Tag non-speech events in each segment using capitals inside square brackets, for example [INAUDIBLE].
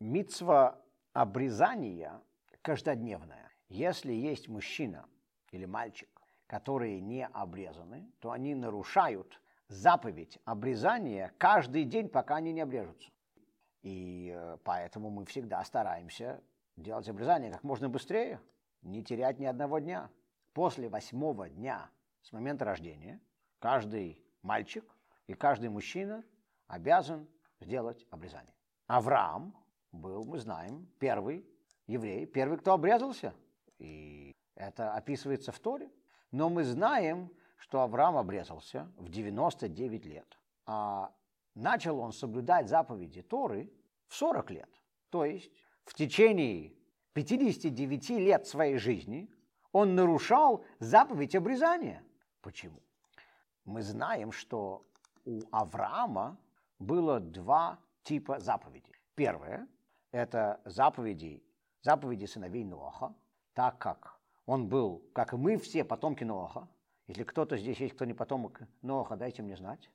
Мицва обрезания каждодневная. Если есть мужчина или мальчик, которые не обрезаны, то они нарушают заповедь обрезания каждый день, пока они не обрежутся. И э, поэтому мы всегда стараемся делать обрезание как можно быстрее, не терять ни одного дня. После восьмого дня с момента рождения каждый мальчик и каждый мужчина обязан сделать обрезание. Авраам был, мы знаем, первый еврей, первый, кто обрезался. И это описывается в Торе. Но мы знаем, что Авраам обрезался в 99 лет. А начал он соблюдать заповеди Торы в 40 лет. То есть в течение 59 лет своей жизни он нарушал заповедь обрезания. Почему? Мы знаем, что у Авраама было два типа заповедей. Первое – это заповеди, заповеди сыновей Ноаха, так как он был, как и мы все, потомки Ноаха. Если кто-то здесь есть, кто не потомок Ноаха, дайте мне знать.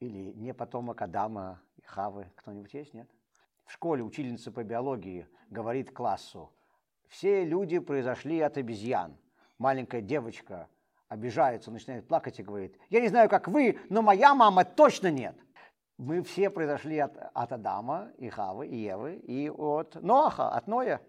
Или не потомок Адама и Хавы, кто-нибудь есть, нет? В школе учительница по биологии говорит классу, все люди произошли от обезьян. Маленькая девочка обижается, начинает плакать и говорит, я не знаю, как вы, но моя мама точно нет. Мы все произошли от, от Адама и Хавы, и Евы, и от Ноаха, от Ноя.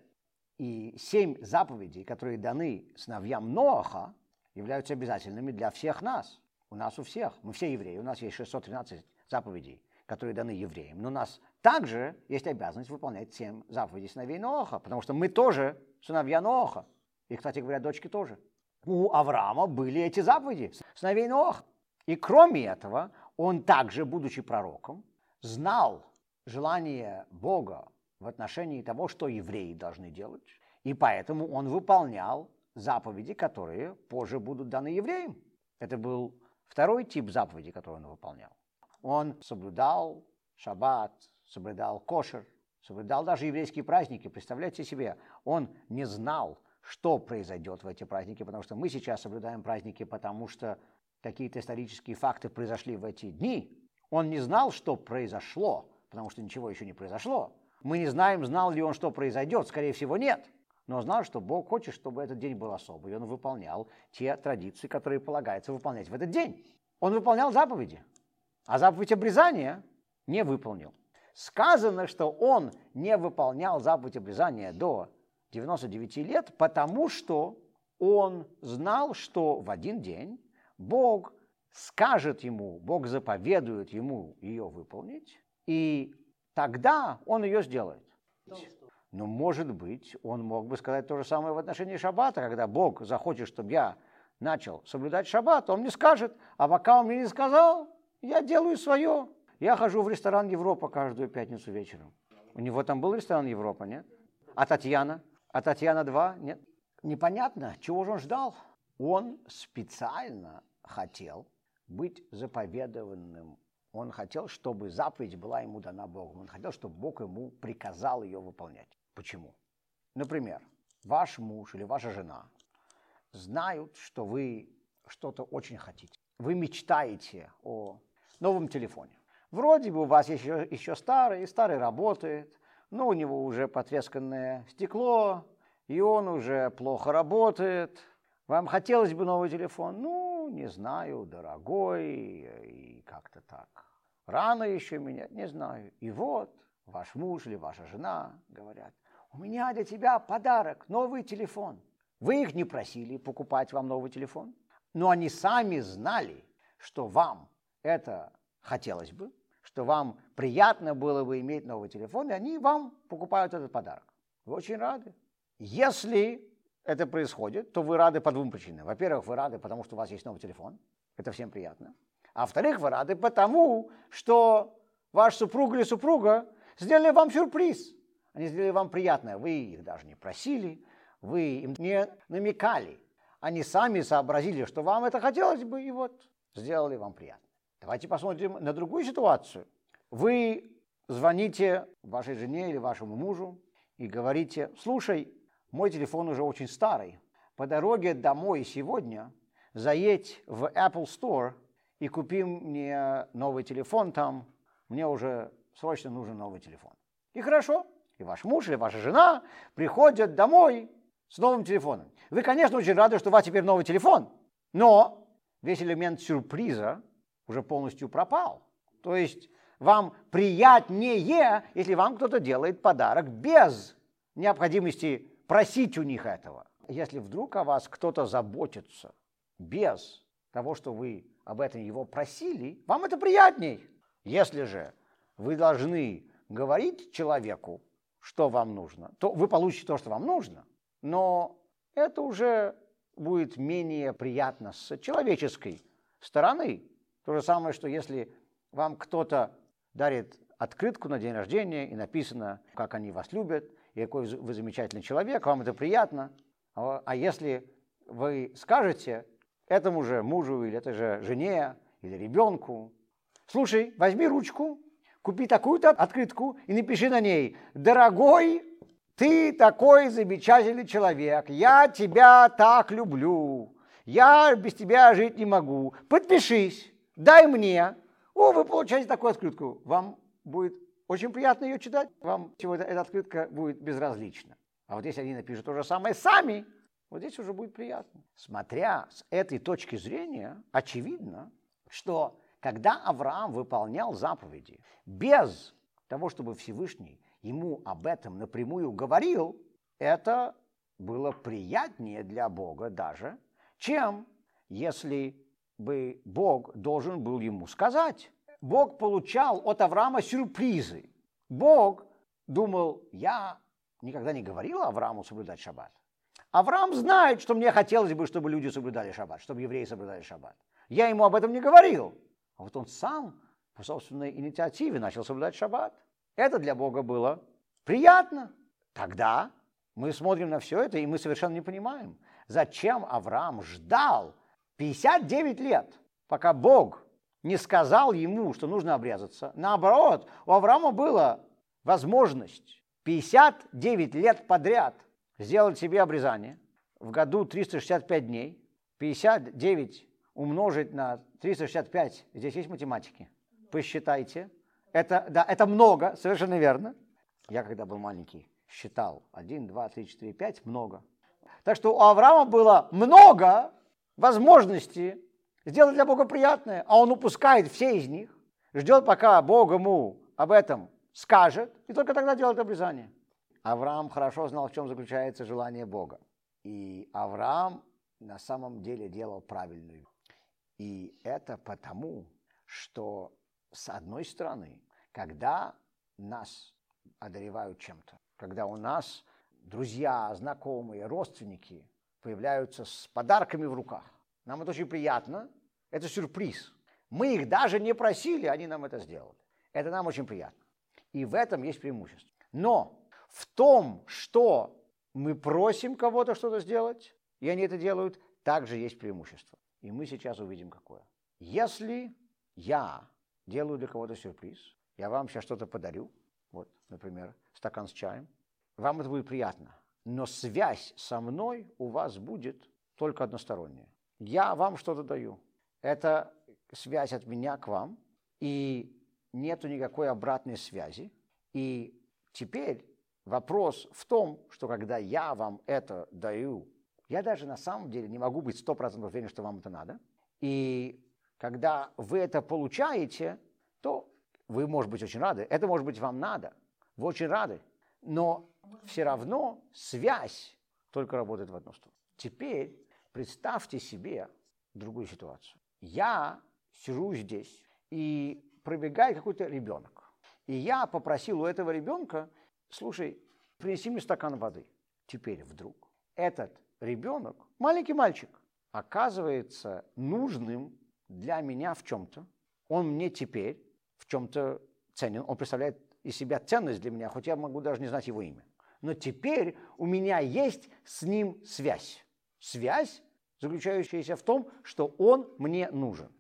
И семь заповедей, которые даны сыновьям Ноаха, являются обязательными для всех нас. У нас у всех. Мы все евреи. У нас есть 613 заповедей, которые даны евреям. Но у нас также есть обязанность выполнять семь заповедей сыновей Ноаха, потому что мы тоже сыновья Ноаха. И, кстати говоря, дочки тоже. У Авраама были эти заповеди, сыновей Ноаха. И кроме этого, он также, будучи пророком, знал желание Бога в отношении того, что евреи должны делать, и поэтому он выполнял заповеди, которые позже будут даны евреям. Это был второй тип заповедей, который он выполнял. Он соблюдал шаббат, соблюдал кошер, соблюдал даже еврейские праздники. Представляете себе, он не знал, что произойдет в эти праздники, потому что мы сейчас соблюдаем праздники, потому что какие-то исторические факты произошли в эти дни. Он не знал, что произошло, потому что ничего еще не произошло. Мы не знаем, знал ли он, что произойдет, скорее всего, нет. Но знал, что Бог хочет, чтобы этот день был особый, и он выполнял те традиции, которые полагается выполнять в этот день. Он выполнял заповеди, а заповедь обрезания не выполнил. Сказано, что он не выполнял заповедь обрезания до 99 лет, потому что он знал, что в один день Бог скажет ему, Бог заповедует ему ее выполнить, и тогда он ее сделает. Но, может быть, он мог бы сказать то же самое в отношении шаббата, когда Бог захочет, чтобы я начал соблюдать шаббат, он мне скажет, а пока он мне не сказал, я делаю свое. Я хожу в ресторан Европа каждую пятницу вечером. У него там был ресторан Европа, нет? А Татьяна? А Татьяна 2? Нет? Непонятно, чего же он ждал? Он специально хотел быть заповедованным. Он хотел, чтобы заповедь была ему дана Богом. Он хотел, чтобы Бог ему приказал ее выполнять. Почему? Например, ваш муж или ваша жена знают, что вы что-то очень хотите. Вы мечтаете о новом телефоне. Вроде бы у вас еще, еще старый, и старый работает, но у него уже потресканное стекло, и он уже плохо работает. Вам хотелось бы новый телефон? Ну, не знаю, дорогой, и как-то так. Рано еще менять, не знаю. И вот ваш муж или ваша жена говорят, у меня для тебя подарок, новый телефон. Вы их не просили покупать вам новый телефон, но они сами знали, что вам это хотелось бы, что вам приятно было бы иметь новый телефон, и они вам покупают этот подарок. Вы очень рады. Если это происходит, то вы рады по двум причинам. Во-первых, вы рады, потому что у вас есть новый телефон. Это всем приятно. А во-вторых, вы рады потому, что ваш супруг или супруга сделали вам сюрприз. Они сделали вам приятное. Вы их даже не просили, вы им не намекали. Они сами сообразили, что вам это хотелось бы, и вот сделали вам приятно. Давайте посмотрим на другую ситуацию. Вы звоните вашей жене или вашему мужу и говорите, слушай, мой телефон уже очень старый. По дороге домой сегодня заедь в Apple Store и купи мне новый телефон там. Мне уже срочно нужен новый телефон. И хорошо. И ваш муж или ваша жена приходят домой с новым телефоном. Вы, конечно, очень рады, что у вас теперь новый телефон, но весь элемент сюрприза уже полностью пропал. То есть вам приятнее, если вам кто-то делает подарок без необходимости просить у них этого. Если вдруг о вас кто-то заботится без того, что вы об этом его просили, вам это приятней. Если же вы должны говорить человеку, что вам нужно, то вы получите то, что вам нужно, но это уже будет менее приятно с человеческой стороны. То же самое, что если вам кто-то дарит открытку на день рождения и написано, как они вас любят, какой вы замечательный человек, вам это приятно. А, а если вы скажете этому же мужу или этой же жене или ребенку, слушай, возьми ручку, купи такую-то открытку и напиши на ней, дорогой, ты такой замечательный человек, я тебя так люблю, я без тебя жить не могу, подпишись, дай мне. О, вы получаете такую открытку, вам будет очень приятно ее читать, вам чего эта открытка будет безразлична. А вот если они напишут то же самое сами, вот здесь уже будет приятно. Смотря с этой точки зрения, очевидно, что когда Авраам выполнял заповеди без того, чтобы Всевышний ему об этом напрямую говорил, это было приятнее для Бога даже, чем если бы Бог должен был ему сказать. Бог получал от Авраама сюрпризы. Бог думал, я никогда не говорил Аврааму соблюдать шаббат. Авраам знает, что мне хотелось бы, чтобы люди соблюдали шаббат, чтобы евреи соблюдали шаббат. Я ему об этом не говорил. А вот он сам по собственной инициативе начал соблюдать шаббат. Это для Бога было приятно. Тогда мы смотрим на все это, и мы совершенно не понимаем, зачем Авраам ждал 59 лет, пока Бог не сказал ему, что нужно обрезаться. Наоборот, у Авраама была возможность 59 лет подряд сделать себе обрезание в году 365 дней, 59 умножить на 365, здесь есть математики, посчитайте. Это, да, это много, совершенно верно. Я когда был маленький, считал 1, 2, 3, 4, 5, много. Так что у Авраама было много возможностей сделать для Бога приятное, а он упускает все из них, ждет, пока Бог ему об этом скажет, и только тогда делает обрезание. Авраам хорошо знал, в чем заключается желание Бога. И Авраам на самом деле делал правильную. И это потому, что с одной стороны, когда нас одаревают чем-то, когда у нас друзья, знакомые, родственники появляются с подарками в руках, нам это очень приятно, это сюрприз. Мы их даже не просили, они нам это сделали. Это нам очень приятно. И в этом есть преимущество. Но в том, что мы просим кого-то что-то сделать, и они это делают, также есть преимущество. И мы сейчас увидим какое. Если я делаю для кого-то сюрприз, я вам сейчас что-то подарю, вот, например, стакан с чаем, вам это будет приятно. Но связь со мной у вас будет только односторонняя. Я вам что-то даю, это связь от меня к вам, и нету никакой обратной связи. И теперь вопрос в том, что когда я вам это даю, я даже на самом деле не могу быть сто процентов уверен, что вам это надо. И когда вы это получаете, то вы, может быть, очень рады. Это, может быть, вам надо. Вы очень рады. Но все равно связь только работает в одну сторону. Теперь представьте себе другую ситуацию я сижу здесь и пробегает какой-то ребенок. И я попросил у этого ребенка, слушай, принеси мне стакан воды. Теперь вдруг этот ребенок, маленький мальчик, оказывается нужным для меня в чем-то. Он мне теперь в чем-то ценен. Он представляет из себя ценность для меня, хоть я могу даже не знать его имя. Но теперь у меня есть с ним связь. Связь, заключающаяся в том, что он мне нужен.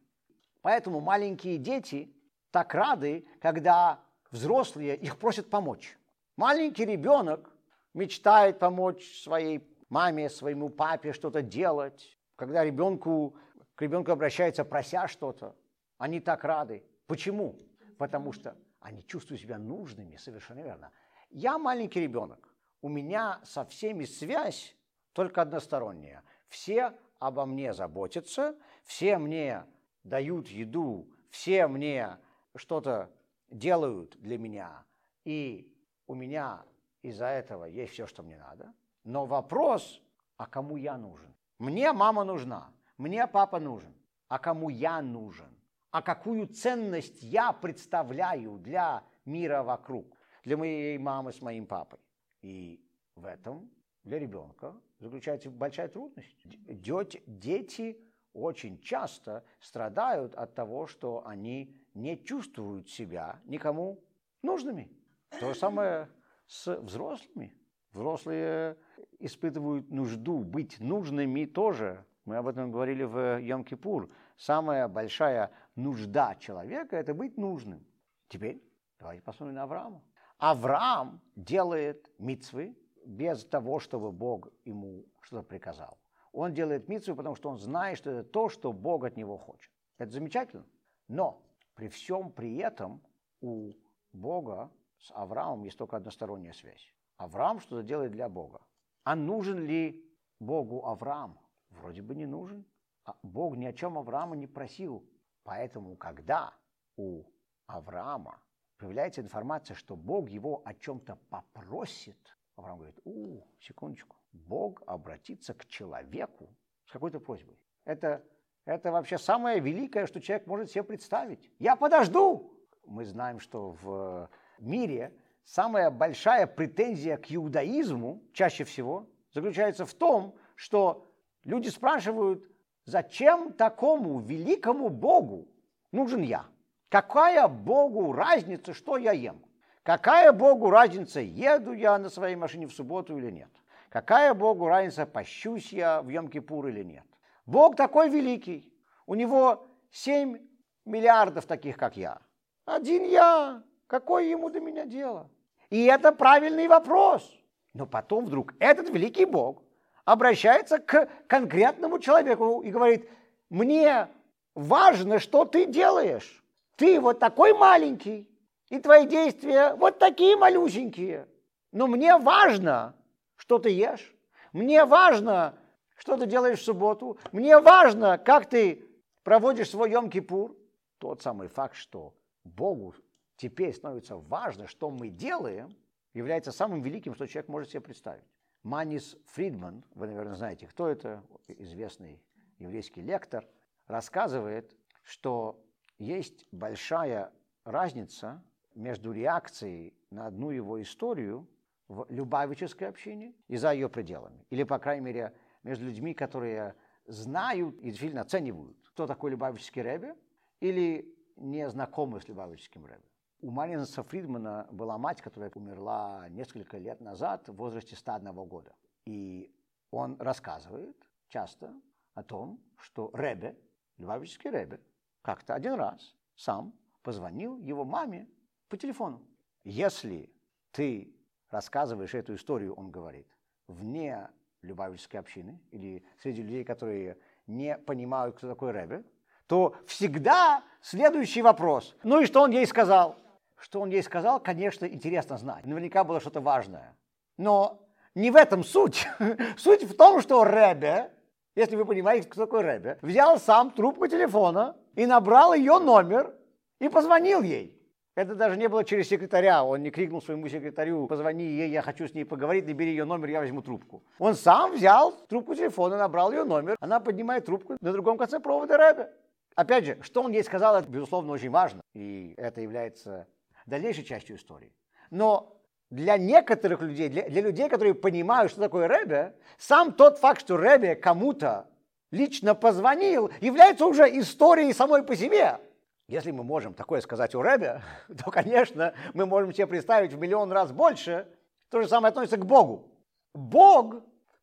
Поэтому маленькие дети так рады, когда взрослые их просят помочь. Маленький ребенок мечтает помочь своей маме, своему папе что-то делать. Когда ребенку, к ребенку обращается, прося что-то, они так рады. Почему? Потому что они чувствуют себя нужными, совершенно верно. Я маленький ребенок, у меня со всеми связь только односторонняя. Все обо мне заботятся, все мне дают еду, все мне что-то делают для меня, и у меня из-за этого есть все, что мне надо. Но вопрос, а кому я нужен? Мне мама нужна, мне папа нужен, а кому я нужен? А какую ценность я представляю для мира вокруг, для моей мамы с моим папой? И в этом для ребенка заключается большая трудность. Дети очень часто страдают от того, что они не чувствуют себя никому нужными. То же самое с взрослыми. Взрослые испытывают нужду быть нужными тоже. Мы об этом говорили в Йом-Кипур. Самая большая нужда человека – это быть нужным. Теперь давайте посмотрим на Авраама. Авраам делает мицвы без того, чтобы Бог ему что-то приказал. Он делает митцву, потому что он знает, что это то, что Бог от него хочет. Это замечательно. Но при всем при этом у Бога с Авраамом есть только односторонняя связь. Авраам что-то делает для Бога. А нужен ли Богу Авраам? Вроде бы не нужен. А Бог ни о чем Авраама не просил. Поэтому, когда у Авраама появляется информация, что Бог его о чем-то попросит, Авраам говорит, у, секундочку, Бог обратится к человеку с какой-то просьбой. Это, это вообще самое великое, что человек может себе представить. Я подожду! Мы знаем, что в мире самая большая претензия к иудаизму чаще всего заключается в том, что люди спрашивают, зачем такому великому Богу нужен я? Какая Богу разница, что я ем? Какая Богу разница, еду я на своей машине в субботу или нет? Какая Богу разница, пощусь я в Йом-Кипур или нет? Бог такой великий. У него 7 миллиардов таких, как я. Один я. Какое ему до меня дело? И это правильный вопрос. Но потом вдруг этот великий Бог обращается к конкретному человеку и говорит, мне важно, что ты делаешь. Ты вот такой маленький, и твои действия вот такие малюсенькие. Но мне важно, что ты ешь. Мне важно, что ты делаешь в субботу. Мне важно, как ты проводишь свой Йом-Кипур. Тот самый факт, что Богу теперь становится важно, что мы делаем, является самым великим, что человек может себе представить. Манис Фридман, вы, наверное, знаете, кто это, известный еврейский лектор, рассказывает, что есть большая разница между реакцией на одну его историю в любавической общине и за ее пределами. Или, по крайней мере, между людьми, которые знают и действительно оценивают, кто такой любавический рэбе, или не знакомы с любавическим рэбе. У Маринса Фридмана была мать, которая умерла несколько лет назад в возрасте 101 года. И он рассказывает часто о том, что Ребе, Любавический Ребе, как-то один раз сам позвонил его маме по телефону. Если ты рассказываешь эту историю, он говорит, вне любавической общины или среди людей, которые не понимают, кто такой Рэбе, то всегда следующий вопрос. Ну и что он ей сказал? Что он ей сказал, конечно, интересно знать. Наверняка было что-то важное. Но не в этом суть. [LAUGHS] суть в том, что Рэбе, если вы понимаете, кто такой Рэбе, взял сам трубку телефона и набрал ее номер и позвонил ей. Это даже не было через секретаря. Он не крикнул своему секретарю, позвони ей, я хочу с ней поговорить, набери ее номер, я возьму трубку. Он сам взял трубку телефона, набрал ее номер. Она поднимает трубку на другом конце провода Рэбе. Опять же, что он ей сказал, это, безусловно, очень важно. И это является дальнейшей частью истории. Но для некоторых людей, для, для людей, которые понимают, что такое Рэбе, сам тот факт, что Рэбе кому-то лично позвонил, является уже историей самой по себе. Если мы можем такое сказать у Рэбе, [LAUGHS] то, конечно, мы можем себе представить в миллион раз больше. То же самое относится к Богу. Бог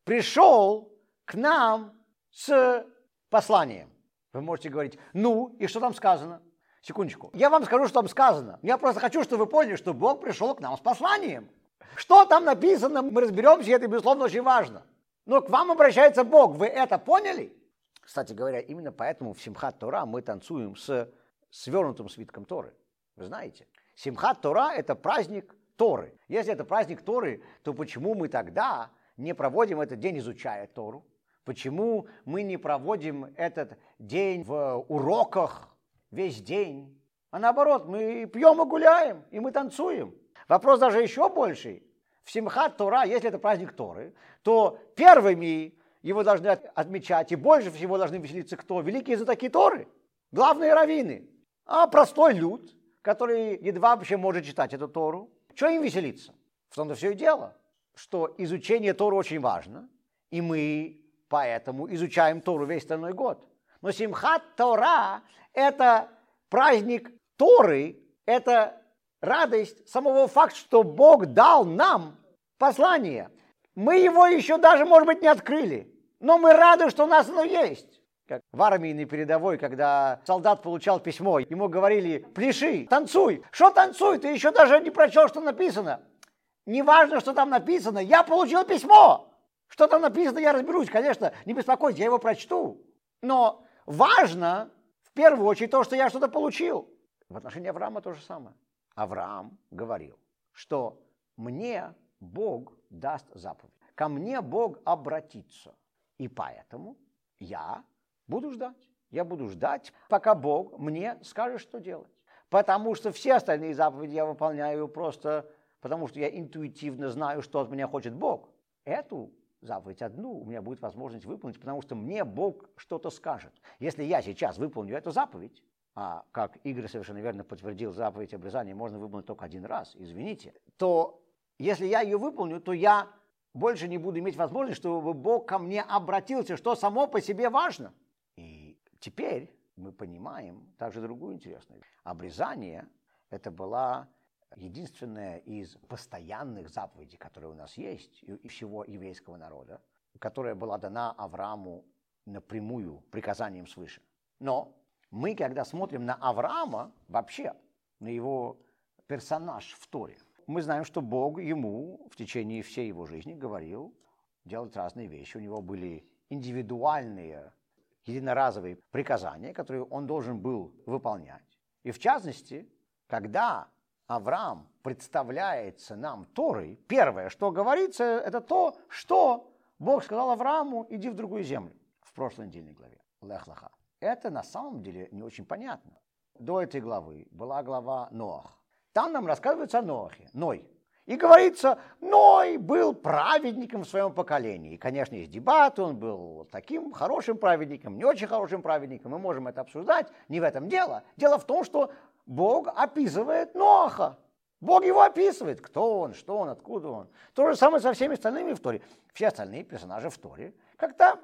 пришел к нам с посланием. Вы можете говорить, ну, и что там сказано? Секундочку. Я вам скажу, что там сказано. Я просто хочу, чтобы вы поняли, что Бог пришел к нам с посланием. Что там написано, мы разберемся, и это, безусловно, очень важно. Но к вам обращается Бог. Вы это поняли? Кстати говоря, именно поэтому в Симхат Тора мы танцуем с свернутым свитком Торы. Вы знаете, Симхат Тора – это праздник Торы. Если это праздник Торы, то почему мы тогда не проводим этот день, изучая Тору? Почему мы не проводим этот день в уроках весь день? А наоборот, мы пьем и гуляем, и мы танцуем. Вопрос даже еще больший. В Симхат Тора, если это праздник Торы, то первыми его должны отмечать, и больше всего должны веселиться кто? Великие знатоки Торы, главные раввины. А простой люд, который едва вообще может читать эту Тору, что им веселиться? В том-то все и дело, что изучение Торы очень важно, и мы поэтому изучаем Тору весь остальной год. Но Симхат Тора – это праздник Торы, это радость самого факта, что Бог дал нам послание. Мы его еще даже, может быть, не открыли, но мы рады, что у нас оно есть. Как в армии на передовой, когда солдат получал письмо, ему говорили, пляши, танцуй. Что танцуй? Ты еще даже не прочел, что написано. Не важно, что там написано, я получил письмо. Что там написано, я разберусь, конечно, не беспокойтесь, я его прочту. Но важно, в первую очередь, то, что я что-то получил. В отношении Авраама то же самое. Авраам говорил, что мне Бог даст заповедь. Ко мне Бог обратится. И поэтому я буду ждать. Я буду ждать, пока Бог мне скажет, что делать. Потому что все остальные заповеди я выполняю просто потому, что я интуитивно знаю, что от меня хочет Бог. Эту заповедь одну у меня будет возможность выполнить, потому что мне Бог что-то скажет. Если я сейчас выполню эту заповедь, а как Игорь совершенно верно подтвердил, заповедь обрезания можно выполнить только один раз, извините, то если я ее выполню, то я больше не буду иметь возможность, чтобы Бог ко мне обратился, что само по себе важно. Теперь мы понимаем также другую интересную вещь. Обрезание – это была единственная из постоянных заповедей, которые у нас есть, и всего еврейского народа, которая была дана Аврааму напрямую приказанием свыше. Но мы, когда смотрим на Авраама, вообще, на его персонаж в Торе, мы знаем, что Бог ему в течение всей его жизни говорил делать разные вещи. У него были индивидуальные, единоразовые приказания, которые он должен был выполнять. И в частности, когда Авраам представляется нам Торой, первое, что говорится, это то, что Бог сказал Аврааму, иди в другую землю, в прошлой недельной главе, Лехлаха. Это на самом деле не очень понятно. До этой главы была глава Ноах. Там нам рассказывается о Ноахе, Ной. И говорится, Ной был праведником в своем поколении. И, конечно, есть дебаты, он был таким хорошим праведником, не очень хорошим праведником. Мы можем это обсуждать, не в этом дело. Дело в том, что Бог описывает Ноаха. Бог его описывает, кто он, что он, откуда он. То же самое со всеми остальными в Торе. Все остальные персонажи в Торе как-то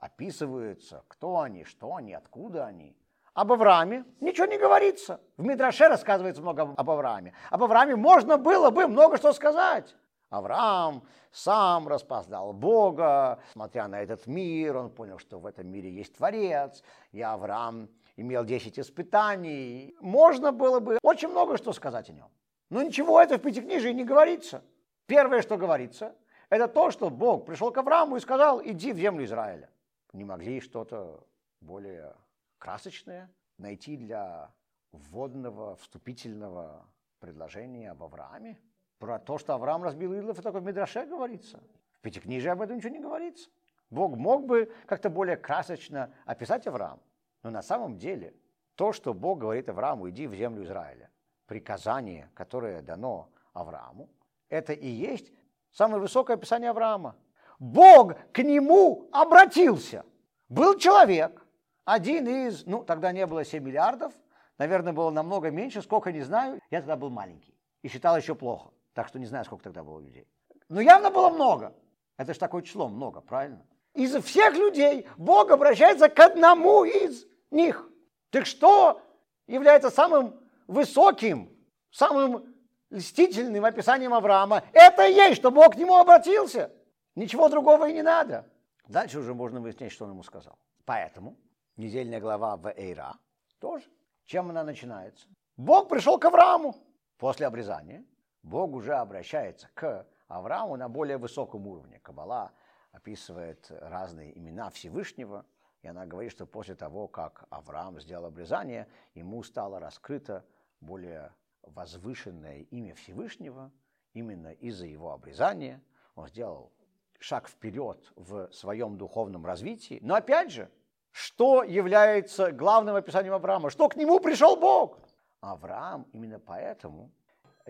описываются, кто они, что они, откуда они. Об Аврааме ничего не говорится. В Мидраше рассказывается много об Аврааме. Об Аврааме можно было бы много что сказать. Авраам сам распознал Бога, смотря на этот мир, он понял, что в этом мире есть Творец, и Авраам имел 10 испытаний. Можно было бы очень много что сказать о нем. Но ничего это в Пятикнижии не говорится. Первое, что говорится, это то, что Бог пришел к Аврааму и сказал, иди в землю Израиля. Не могли что-то более красочное найти для вводного, вступительного предложения об Аврааме. Про то, что Авраам разбил идолов, это только в Мидраше говорится. В Пятикнижии об этом ничего не говорится. Бог мог бы как-то более красочно описать Авраам. Но на самом деле то, что Бог говорит Аврааму, иди в землю Израиля, приказание, которое дано Аврааму, это и есть самое высокое описание Авраама. Бог к нему обратился. Был человек, один из, ну, тогда не было 7 миллиардов, наверное, было намного меньше, сколько не знаю. Я тогда был маленький и считал еще плохо, так что не знаю, сколько тогда было людей. Но явно было много. Это же такое число, много, правильно? Из всех людей Бог обращается к одному из них. Так что является самым высоким, самым льстительным описанием Авраама? Это и есть, что Бог к нему обратился. Ничего другого и не надо. Дальше уже можно выяснять, что он ему сказал. Поэтому недельная глава в Эйра тоже. Чем она начинается? Бог пришел к Аврааму после обрезания. Бог уже обращается к Аврааму на более высоком уровне. Кабала описывает разные имена Всевышнего, и она говорит, что после того, как Авраам сделал обрезание, ему стало раскрыто более возвышенное имя Всевышнего, именно из-за его обрезания. Он сделал шаг вперед в своем духовном развитии. Но опять же, что является главным описанием Авраама? Что к нему пришел Бог? Авраам именно поэтому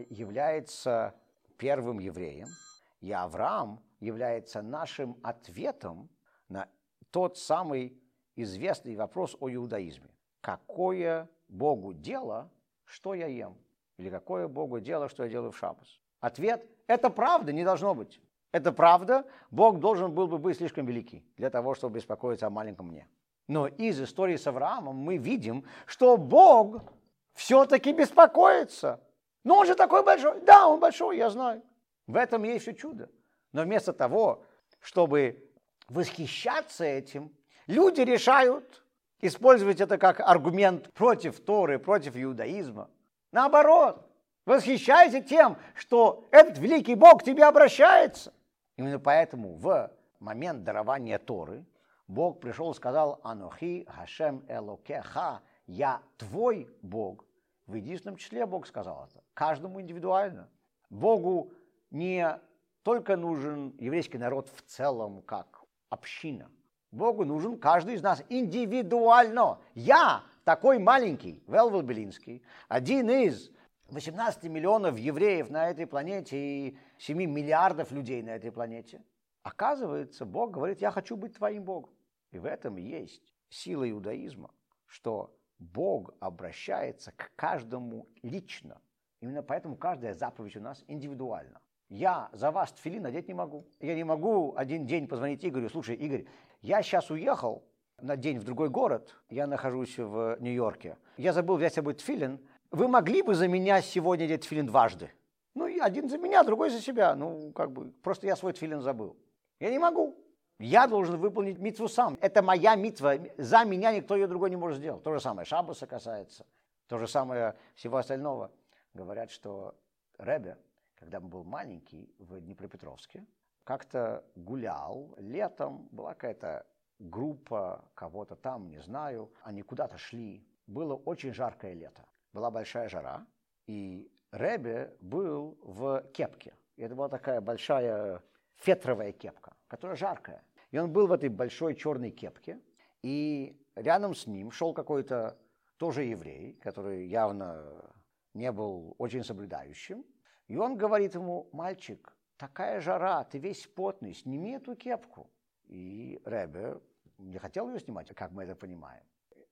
является первым евреем, и Авраам является нашим ответом на тот самый известный вопрос о иудаизме. Какое Богу дело, что я ем? Или какое Богу дело, что я делаю в шаббас? Ответ – это правда, не должно быть. Это правда, Бог должен был бы быть слишком великий для того, чтобы беспокоиться о маленьком мне. Но из истории с Авраамом мы видим, что Бог все-таки беспокоится. Но он же такой большой. Да, он большой, я знаю. В этом есть все чудо. Но вместо того, чтобы восхищаться этим, люди решают использовать это как аргумент против Торы, против иудаизма. Наоборот, восхищайся тем, что этот великий Бог к тебе обращается. Именно поэтому в момент дарования Торы Бог пришел и сказал «Анохи Хашем Элокеха» «Я твой Бог». В единственном числе Бог сказал это, каждому индивидуально. Богу не только нужен еврейский народ в целом, как община. Богу нужен каждый из нас индивидуально. Я такой маленький, Велвел Белинский, один из 18 миллионов евреев на этой планете и 7 миллиардов людей на этой планете. Оказывается, Бог говорит, я хочу быть твоим Богом. И в этом есть сила иудаизма, что Бог обращается к каждому лично. Именно поэтому каждая заповедь у нас индивидуальна. Я за вас тфилин надеть не могу. Я не могу один день позвонить Игорю, слушай, Игорь, я сейчас уехал на день в другой город, я нахожусь в Нью-Йорке, я забыл взять с собой тфилин, вы могли бы за меня сегодня одеть тфилин дважды? Ну, один за меня, другой за себя. Ну, как бы, просто я свой тфилин забыл. Я не могу. Я должен выполнить митву сам. Это моя митва. За меня никто ее другой не может сделать. То же самое Шаббаса касается. То же самое всего остального. Говорят, что Ребе, когда он был маленький в Днепропетровске, как-то гулял летом, была какая-то группа кого-то там, не знаю, они куда-то шли. Было очень жаркое лето была большая жара, и Ребе был в кепке. Это была такая большая фетровая кепка, которая жаркая. И он был в этой большой черной кепке, и рядом с ним шел какой-то тоже еврей, который явно не был очень соблюдающим. И он говорит ему, мальчик, такая жара, ты весь потный, сними эту кепку. И Ребе не хотел ее снимать, как мы это понимаем.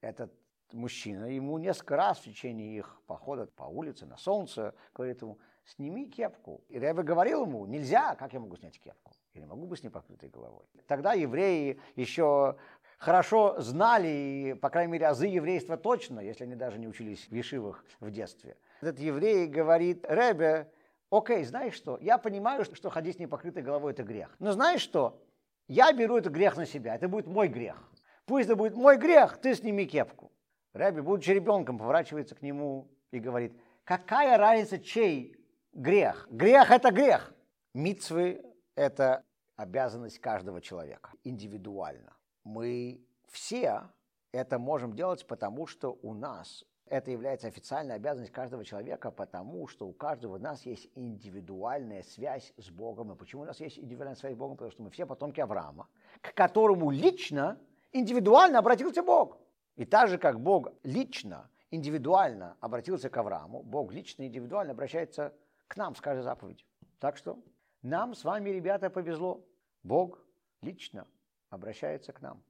Этот мужчина ему несколько раз в течение их похода по улице на солнце говорит ему, сними кепку. И Ребе говорил ему, нельзя, как я могу снять кепку? Я не могу быть с непокрытой головой. Тогда евреи еще хорошо знали, и, по крайней мере, азы еврейства точно, если они даже не учились в ешивах в детстве. Этот еврей говорит, Ребе, окей, знаешь что, я понимаю, что ходить с непокрытой головой – это грех. Но знаешь что, я беру этот грех на себя, это будет мой грех. Пусть это будет мой грех, ты сними кепку. Рэби, будучи ребенком, поворачивается к нему и говорит, какая разница, чей грех? Грех – это грех. Мицвы – это обязанность каждого человека, индивидуально. Мы все это можем делать, потому что у нас это является официальной обязанностью каждого человека, потому что у каждого из нас есть индивидуальная связь с Богом. И почему у нас есть индивидуальная связь с Богом? Потому что мы все потомки Авраама, к которому лично, индивидуально обратился Бог. И так же, как Бог лично, индивидуально обратился к Аврааму, Бог лично, индивидуально обращается к нам с каждой заповедью. Так что нам с вами, ребята, повезло. Бог лично обращается к нам.